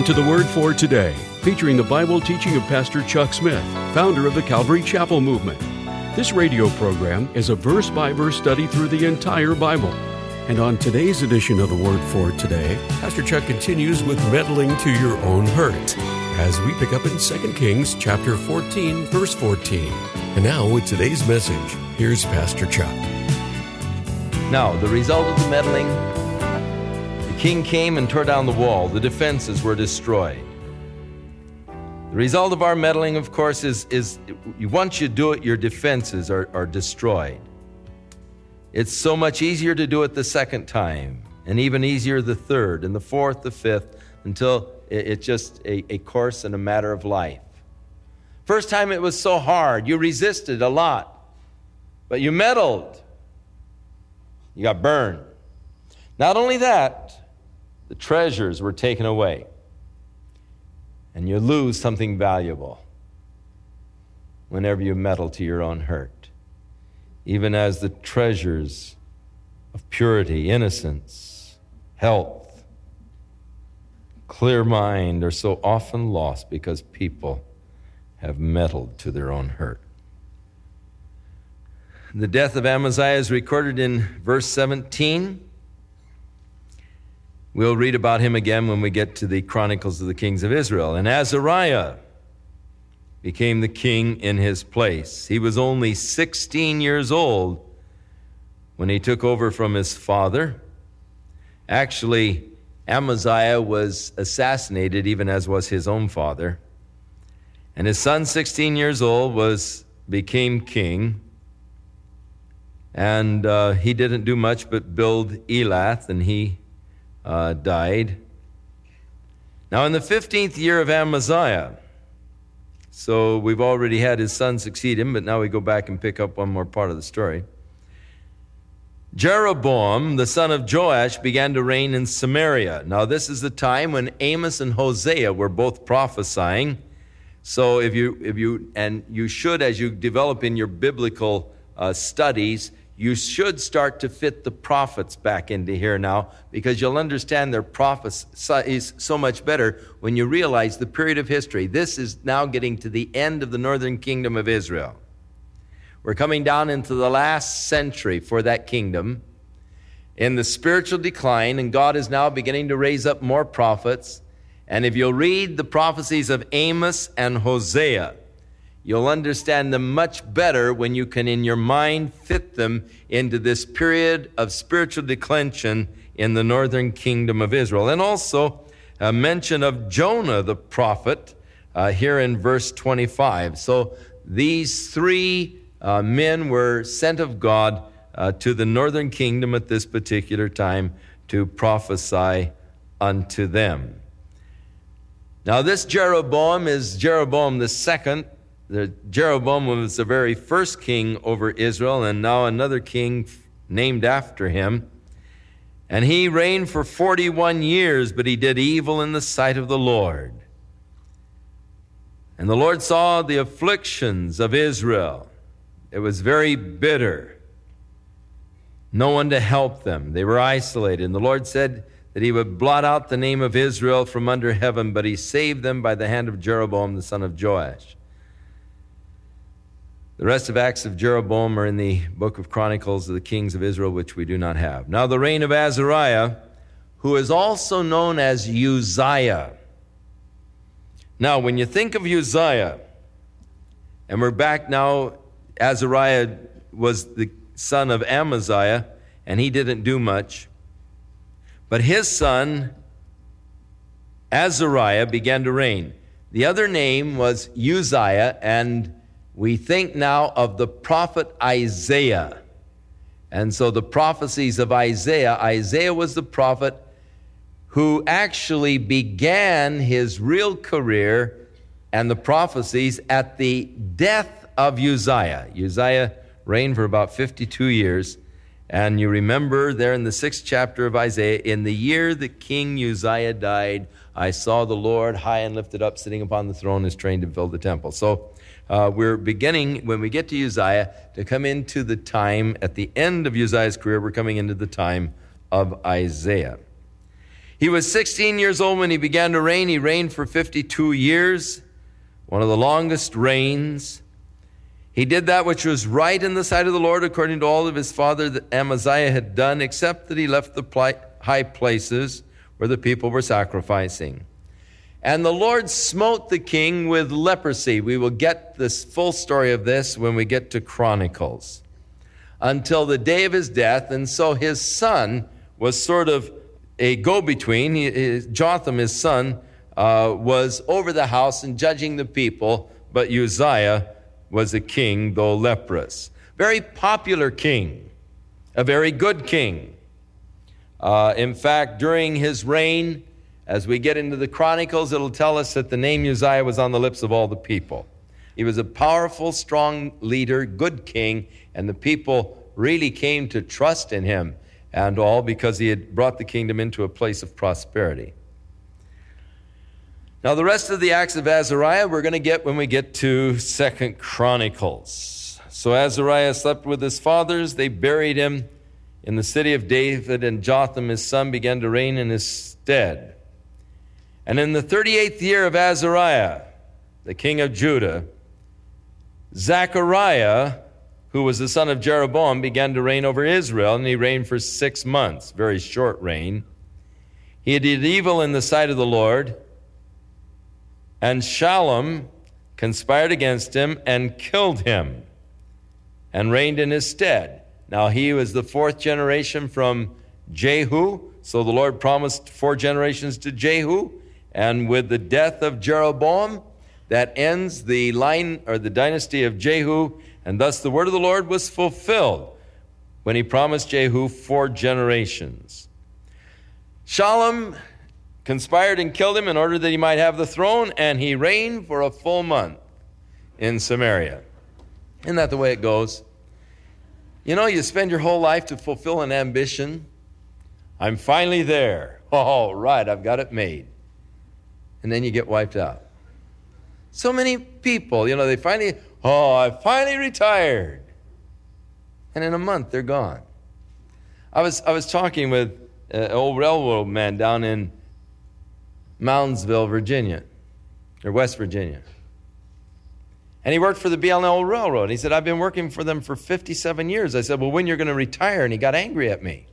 Welcome to the Word for Today, featuring the Bible teaching of Pastor Chuck Smith, founder of the Calvary Chapel Movement. This radio program is a verse by verse study through the entire Bible. And on today's edition of the Word for Today, Pastor Chuck continues with meddling to your own hurt as we pick up in 2 Kings chapter 14, verse 14. And now with today's message, here's Pastor Chuck. Now, the result of the meddling king came and tore down the wall. The defenses were destroyed. The result of our meddling, of course, is, is once you do it, your defenses are, are destroyed. It's so much easier to do it the second time, and even easier the third, and the fourth, the fifth, until it, it's just a, a course and a matter of life. First time it was so hard. You resisted a lot, but you meddled. You got burned. Not only that, the treasures were taken away, and you lose something valuable whenever you meddle to your own hurt, even as the treasures of purity, innocence, health, clear mind are so often lost because people have meddled to their own hurt. The death of Amaziah is recorded in verse 17. We'll read about him again when we get to the Chronicles of the Kings of Israel. And Azariah became the king in his place. He was only 16 years old when he took over from his father. Actually, Amaziah was assassinated, even as was his own father. And his son, 16 years old, was became king. And uh, he didn't do much but build Elath, and he uh, died. Now, in the 15th year of Amaziah, so we've already had his son succeed him, but now we go back and pick up one more part of the story. Jeroboam, the son of Joash, began to reign in Samaria. Now, this is the time when Amos and Hosea were both prophesying. So, if you, if you, and you should, as you develop in your biblical uh, studies, you should start to fit the prophets back into here now because you'll understand their prophecies so much better when you realize the period of history. This is now getting to the end of the northern kingdom of Israel. We're coming down into the last century for that kingdom in the spiritual decline, and God is now beginning to raise up more prophets. And if you'll read the prophecies of Amos and Hosea, You'll understand them much better when you can, in your mind, fit them into this period of spiritual declension in the northern kingdom of Israel. And also a mention of Jonah the prophet uh, here in verse 25. So these three uh, men were sent of God uh, to the northern kingdom at this particular time to prophesy unto them. Now, this Jeroboam is Jeroboam the second the Jeroboam was the very first king over Israel, and now another king named after him. And he reigned for 41 years, but he did evil in the sight of the Lord. And the Lord saw the afflictions of Israel. It was very bitter. No one to help them. They were isolated. And the Lord said that he would blot out the name of Israel from under heaven, but he saved them by the hand of Jeroboam, the son of Joash. The rest of Acts of Jeroboam are in the book of Chronicles of the Kings of Israel, which we do not have. Now, the reign of Azariah, who is also known as Uzziah. Now, when you think of Uzziah, and we're back now, Azariah was the son of Amaziah, and he didn't do much. But his son, Azariah, began to reign. The other name was Uzziah, and we think now of the prophet Isaiah. And so the prophecies of Isaiah, Isaiah was the prophet who actually began his real career and the prophecies at the death of Uzziah. Uzziah reigned for about 52 years. And you remember there in the sixth chapter of Isaiah, in the year that King Uzziah died, I saw the Lord high and lifted up, sitting upon the throne, his train to fill the temple. So uh, we're beginning, when we get to Uzziah, to come into the time, at the end of Uzziah's career, we're coming into the time of Isaiah. He was 16 years old when he began to reign. He reigned for 52 years, one of the longest reigns. He did that which was right in the sight of the Lord, according to all of his father Amaziah had done, except that he left the high places where the people were sacrificing. And the Lord smote the king with leprosy. We will get this full story of this when we get to Chronicles. Until the day of his death. And so his son was sort of a go between. Jotham, his son, uh, was over the house and judging the people, but Uzziah was a king, though leprous. Very popular king, a very good king. Uh, in fact, during his reign, as we get into the Chronicles, it'll tell us that the name Uzziah was on the lips of all the people. He was a powerful, strong leader, good king, and the people really came to trust in him and all because he had brought the kingdom into a place of prosperity. Now, the rest of the acts of Azariah we're going to get when we get to Second Chronicles. So Azariah slept with his fathers. They buried him in the city of David, and Jotham, his son, began to reign in his stead. And in the 38th year of Azariah, the king of Judah, Zechariah, who was the son of Jeroboam, began to reign over Israel, and he reigned for six months, very short reign. He did evil in the sight of the Lord, and Shallum conspired against him and killed him, and reigned in his stead. Now he was the fourth generation from Jehu, so the Lord promised four generations to Jehu. And with the death of Jeroboam, that ends the line or the dynasty of Jehu, and thus the word of the Lord was fulfilled when he promised Jehu four generations. Shallum conspired and killed him in order that he might have the throne, and he reigned for a full month in Samaria. Isn't that the way it goes? You know, you spend your whole life to fulfill an ambition. I'm finally there. Oh, right, I've got it made and then you get wiped out. So many people, you know, they finally, oh, I finally retired. And in a month, they're gone. I was, I was talking with an old railroad man down in Moundsville, Virginia, or West Virginia. And he worked for the BNSF Railroad. He said, I've been working for them for 57 years. I said, Well, when you're going to retire? And he got angry at me.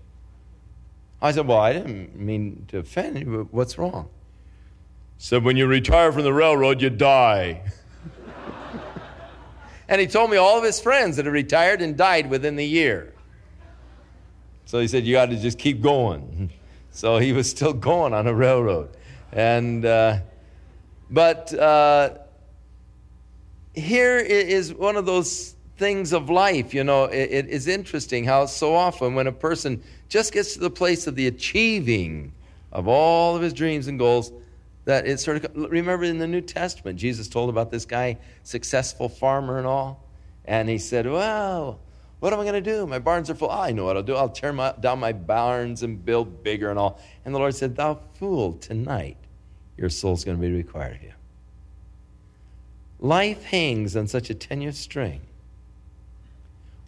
I said, Well, I didn't mean to offend you, what's wrong? Said, When you retire from the railroad, you die. and he told me all of his friends that had retired and died within the year. So he said, You got to just keep going. So he was still going on a railroad. And, uh, but uh, here is one of those things of life. You know, it, it is interesting how so often when a person just gets to the place of the achieving of all of his dreams and goals, that it sort of remember in the New Testament, Jesus told about this guy, successful farmer and all, and he said, "Well, what am I going to do? My barns are full. Oh, I know what I'll do. I'll tear my, down my barns and build bigger and all." And the Lord said, "Thou fool! Tonight, your soul's going to be required of you." Life hangs on such a tenuous string.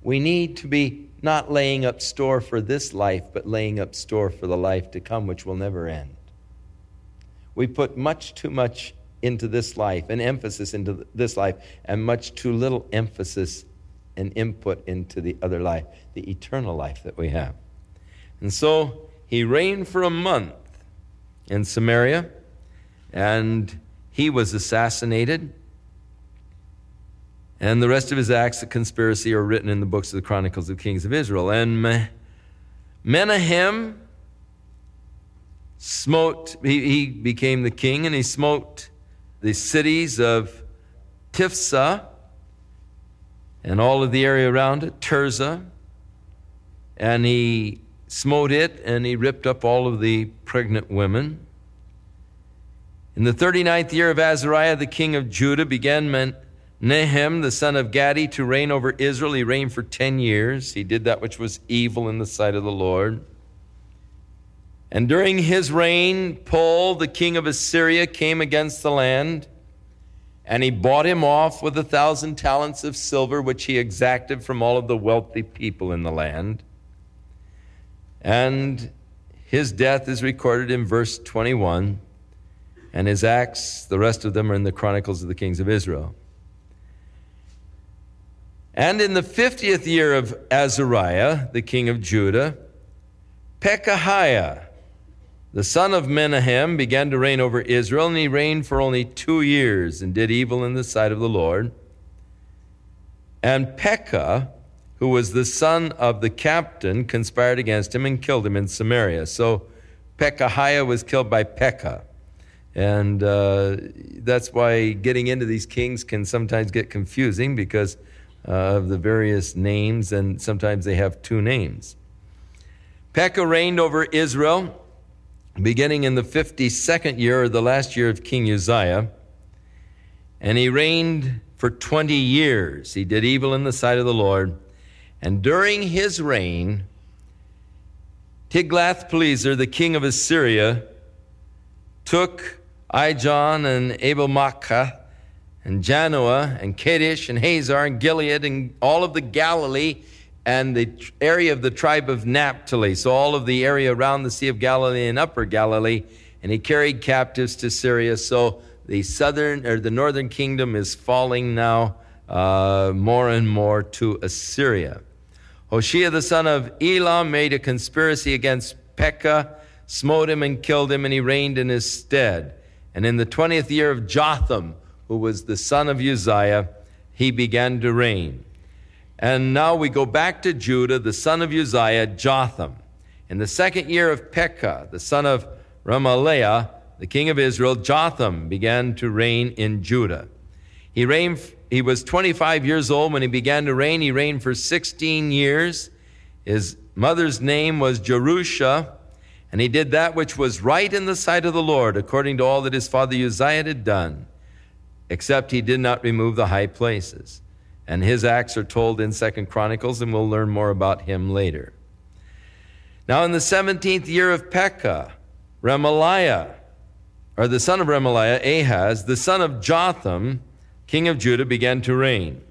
We need to be not laying up store for this life, but laying up store for the life to come, which will never end. We put much too much into this life, and emphasis into this life, and much too little emphasis and input into the other life, the eternal life that we have. And so he reigned for a month in Samaria, and he was assassinated. And the rest of his acts of conspiracy are written in the books of the Chronicles of Kings of Israel. And Menahem smote, he, he became the king and he smote the cities of Tiphsah and all of the area around it, Tirzah, and he smote it and he ripped up all of the pregnant women. In the 39th year of Azariah, the king of Judah, began Menahem, the son of Gadi, to reign over Israel. He reigned for 10 years. He did that which was evil in the sight of the Lord. And during his reign, Pul, the king of Assyria, came against the land, and he bought him off with a thousand talents of silver, which he exacted from all of the wealthy people in the land. And His death is recorded in verse 21, and his acts, the rest of them, are in the Chronicles of the Kings of Israel. And in the 50th year of Azariah, the king of Judah, Pekahiah, the son of Menahem, began to reign over Israel, and he reigned for only two years and did evil in the sight of the Lord. And Pekah, who was the son of the captain, conspired against him and killed him in Samaria. So Pekahiah was killed by Pekah. And uh, that's why getting into these kings can sometimes get confusing because uh, of the various names, and sometimes they have two names. Pekah reigned over Israel beginning in the 52nd year, the last year of King Uzziah, and he reigned for 20 years. He did evil in the sight of the Lord. And during his reign, Tiglath-Pileser, the king of Assyria, took Ijon and Abel Maachah and Janoah and Kadesh and Hazar and Gilead and all of the Galilee and the area of the tribe of Naphtali, so all of the area around the Sea of Galilee and Upper Galilee, and he carried captives to Syria. So the southern or the northern kingdom is falling now uh, more and more to Assyria. Hoshea the son of Elam made a conspiracy against Pekah, smote him and killed him, and he reigned in his stead. And in the twentieth year of Jotham, who was the son of Uzziah, he began to reign. And now we go back to Judah, the son of Uzziah, Jotham. In the second year of Pekah, the son of Remaliah, the king of Israel, Jotham began to reign in Judah. He reigned, he was 25 years old when he began to reign. He reigned for 16 years. His mother's name was Jerusha, and he did that which was right in the sight of the Lord, according to all that his father Uzziah had done, except he did not remove the high places and his acts are told in Second Chronicles, and we'll learn more about him later. Now, in the 17th year of Pekah, Remaliah, or the son of Remaliah, Ahaz, the son of Jotham, king of Judah, began to reign.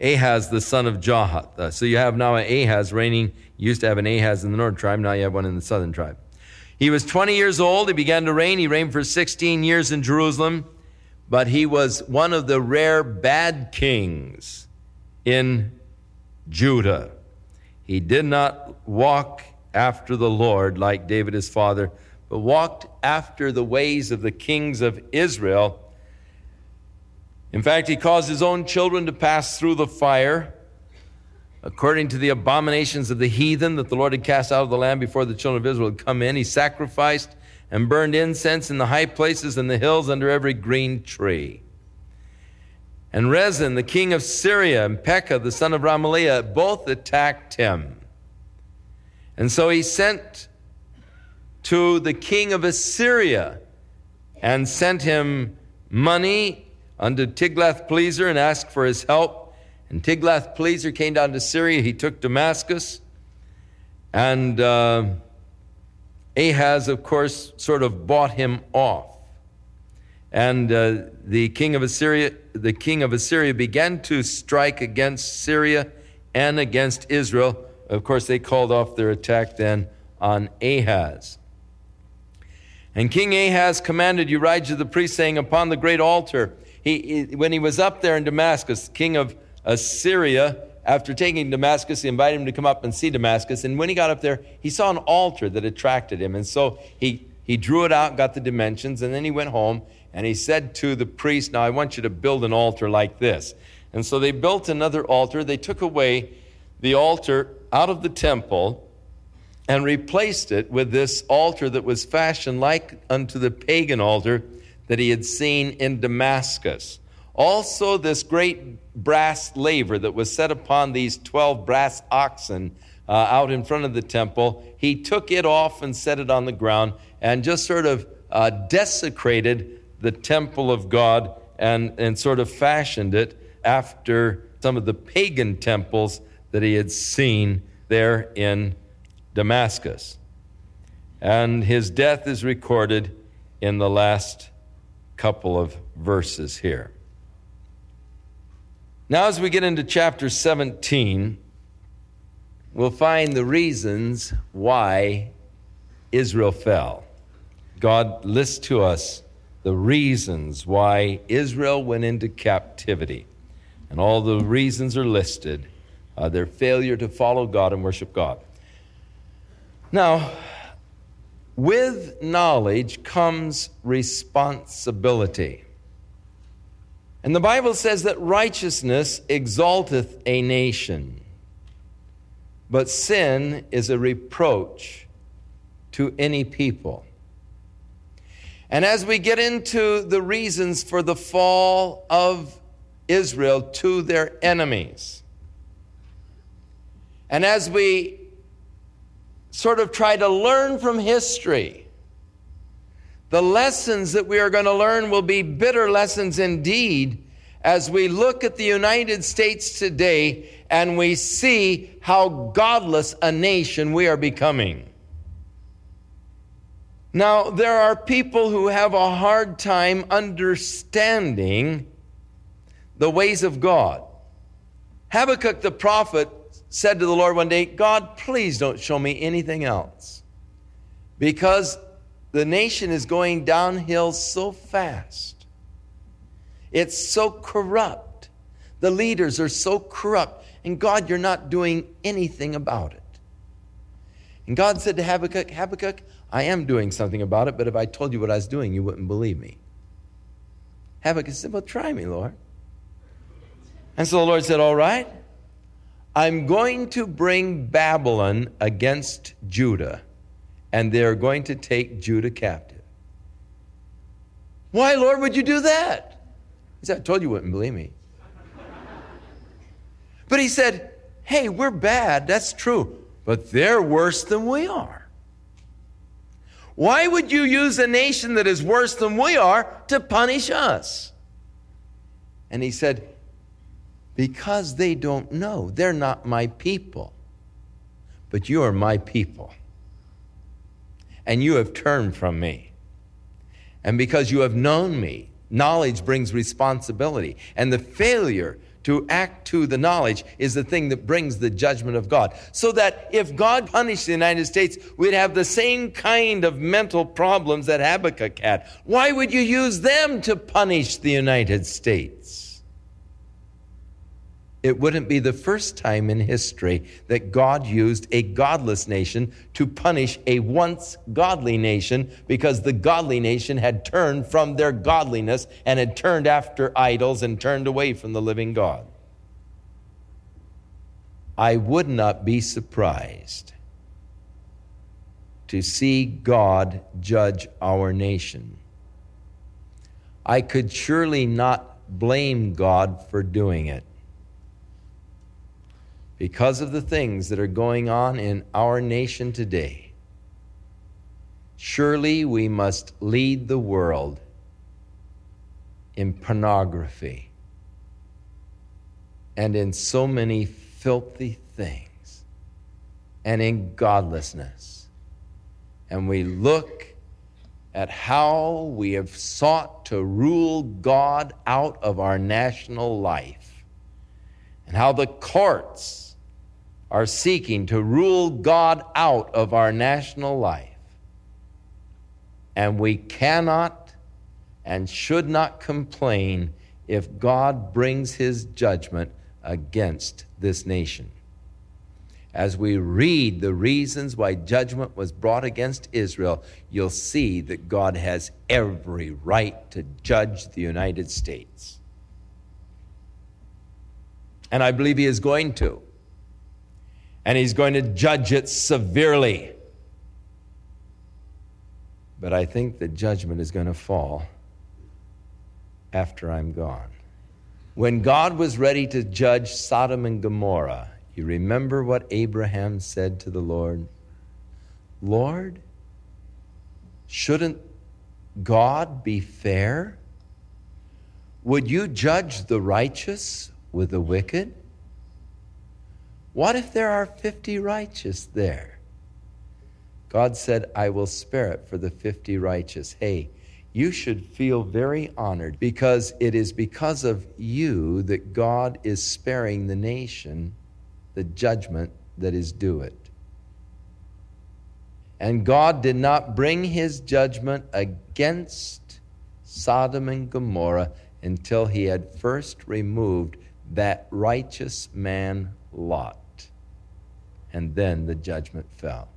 Ahaz, the son of Jahath. Uh, so you have now an Ahaz reigning. You used to have an Ahaz in the northern tribe, now you have one in the southern tribe. He was 20 years old. He began to reign. He reigned for 16 years in Jerusalem but he was one of the rare bad kings in Judah. He did not walk after the Lord like David his father, but walked after the ways of the kings of Israel. In fact, he caused his own children to pass through the fire, according to the abominations of the heathen that the Lord had cast out of the land before the children of Israel had come in. He sacrificed and burned incense in the high places and the hills under every green tree. And Rezin, the king of Syria, and Pekah, the son of Remaliah, both attacked him. And so he sent to the king of Assyria and sent him money unto Tiglath-Pileser and asked for his help. And Tiglath-Pileser came down to Syria. He took Damascus. And uh, Ahaz, of course, sort of bought him off. And uh, the king of Assyria, the king of Assyria began to strike against Syria and against Israel. Of course, they called off their attack then on Ahaz. And King Ahaz commanded Urijah the priest, saying, Upon the great altar, he, when he was up there in Damascus, king of Assyria, after taking Damascus, he invited him to come up and see Damascus. And when he got up there, he saw an altar that attracted him. And so he, he drew it out, got the dimensions, and then he went home and he said to the priest, Now I want you to build an altar like this. And so they built another altar. They took away the altar out of the temple and replaced it with this altar that was fashioned like unto the pagan altar that he had seen in Damascus. Also, this great brass laver that was set upon these 12 brass oxen uh, out in front of the temple, he took it off and set it on the ground and just sort of uh, desecrated the temple of God and, and sort of fashioned it after some of the pagan temples that he had seen there in Damascus. And his death is recorded in the last couple of verses here. Now, as we get into chapter 17, we'll find the reasons why Israel fell. God lists to us the reasons why Israel went into captivity. And all the reasons are listed uh, their failure to follow God and worship God. Now, with knowledge comes responsibility. And the Bible says that righteousness exalteth a nation, but sin is a reproach to any people. And as we get into the reasons for the fall of Israel to their enemies, and as we sort of try to learn from history, the lessons that we are going to learn will be bitter lessons indeed as we look at the United States today and we see how godless a nation we are becoming. Now, there are people who have a hard time understanding the ways of God. Habakkuk the prophet said to the Lord one day, God, please don't show me anything else. Because the nation is going downhill so fast. It's so corrupt. The leaders are so corrupt. And God, you're not doing anything about it. And God said to Habakkuk, Habakkuk, I am doing something about it, but if I told you what I was doing, you wouldn't believe me. Habakkuk said, Well, try me, Lord. And so the Lord said, All right. I'm going to bring Babylon against Judah, and they're going to take Judah captive. Why, Lord, would you do that? He said, I told you you wouldn't believe me. But he said, Hey, we're bad, that's true, but they're worse than we are. Why would you use a nation that is worse than we are to punish us? And he said, because they don't know. They're not my people. But you are my people. And you have turned from me. And because you have known me, knowledge brings responsibility. And the failure to act to the knowledge is the thing that brings the judgment of God. So that if God punished the United States, we'd have the same kind of mental problems that Habakkuk had. Why would you use them to punish the United States? It wouldn't be the first time in history that God used a godless nation to punish a once godly nation because the godly nation had turned from their godliness and had turned after idols and turned away from the living God. I would not be surprised to see God judge our nation. I could surely not blame God for doing it because of the things that are going on in our nation today. Surely we must lead the world in pornography and in so many filthy things and in godlessness. And we look at how we have sought to rule God out of our national life and how the courts are seeking to rule God out of our national life. And we cannot and should not complain if God brings his judgment against this nation. As we read the reasons why judgment was brought against Israel, you'll see that God has every right to judge the United States. And I believe he is going to and he's going to judge it severely. But I think the judgment is going to fall after I'm gone. When God was ready to judge Sodom and Gomorrah, you remember what Abraham said to the Lord? Lord, shouldn't God be fair? Would you judge the righteous with the wicked? What if there are 50 righteous there? God said, I will spare it for the 50 righteous. Hey, you should feel very honored because it is because of you that God is sparing the nation the judgment that is due it. And God did not bring his judgment against Sodom and Gomorrah until he had first removed that righteous man Lot. And then the judgment fell.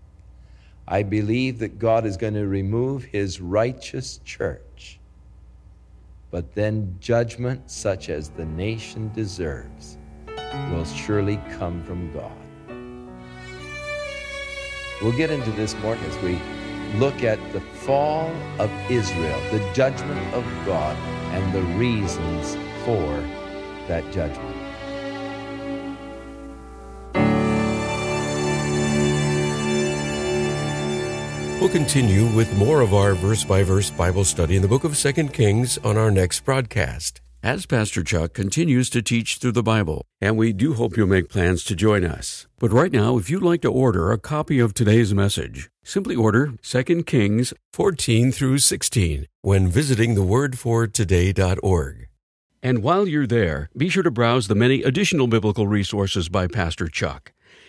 I believe that God is going to remove his righteous church. But then judgment, such as the nation deserves, will surely come from God. We'll get into this more as we look at the fall of Israel, the judgment of God, and the reasons for that judgment. We'll continue with more of our verse by verse Bible study in the book of 2 Kings on our next broadcast. As Pastor Chuck continues to teach through the Bible, and we do hope you'll make plans to join us. But right now, if you'd like to order a copy of today's message, simply order 2 Kings 14 through 16 when visiting thewordfortoday.org. And while you're there, be sure to browse the many additional biblical resources by Pastor Chuck.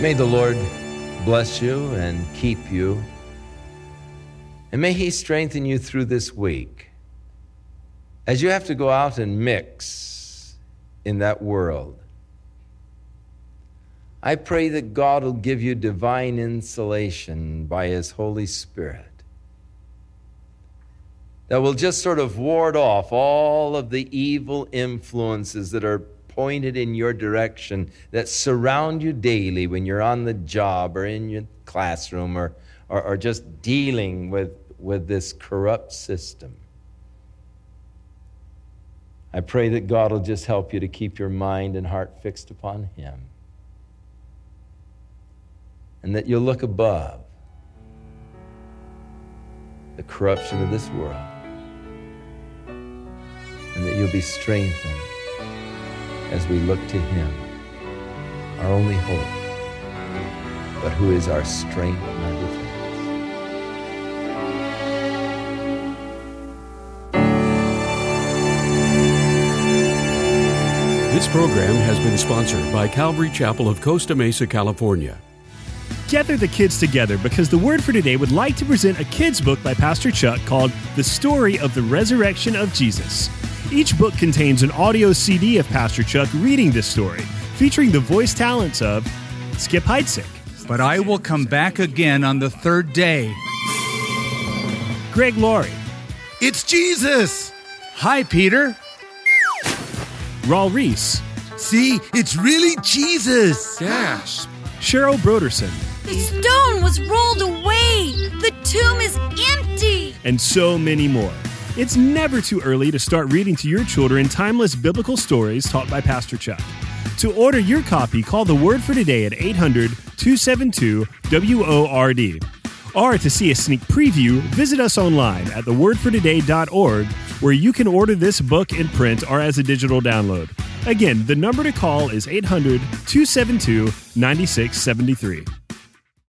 May the Lord bless you and keep you. And may He strengthen you through this week as you have to go out and mix in that world. I pray that God will give you divine insulation by His Holy Spirit that will just sort of ward off all of the evil influences that are pointed in your direction that surround you daily when you're on the job or in your classroom or, or, or just dealing with, with this corrupt system. I pray that God will just help you to keep your mind and heart fixed upon Him. And that you'll look above the corruption of this world. And that you'll be strengthened as we look to Him, our only hope, but who is our strength and our defense. This program has been sponsored by Calvary Chapel of Costa Mesa, California. Gather the kids together because the Word for Today would like to present a kids' book by Pastor Chuck called The Story of the Resurrection of Jesus. Each book contains an audio CD of Pastor Chuck reading this story, featuring the voice talents of Skip Heitzig. But I will come back again on the third day. Greg Laurie. It's Jesus! Hi, Peter. Raul Ries. See, it's really Jesus! Gosh. Cheryl Brodersen. The stone was rolled away! The tomb is empty! And so many more. It's never too early to start reading to your children timeless biblical stories taught by Pastor Chuck. To order your copy, call the Word for Today at 800 272 WORD. Or to see a sneak preview, visit us online at thewordfortoday.org, where you can order this book in print or as a digital download. Again, the number to call is 800 272 9673.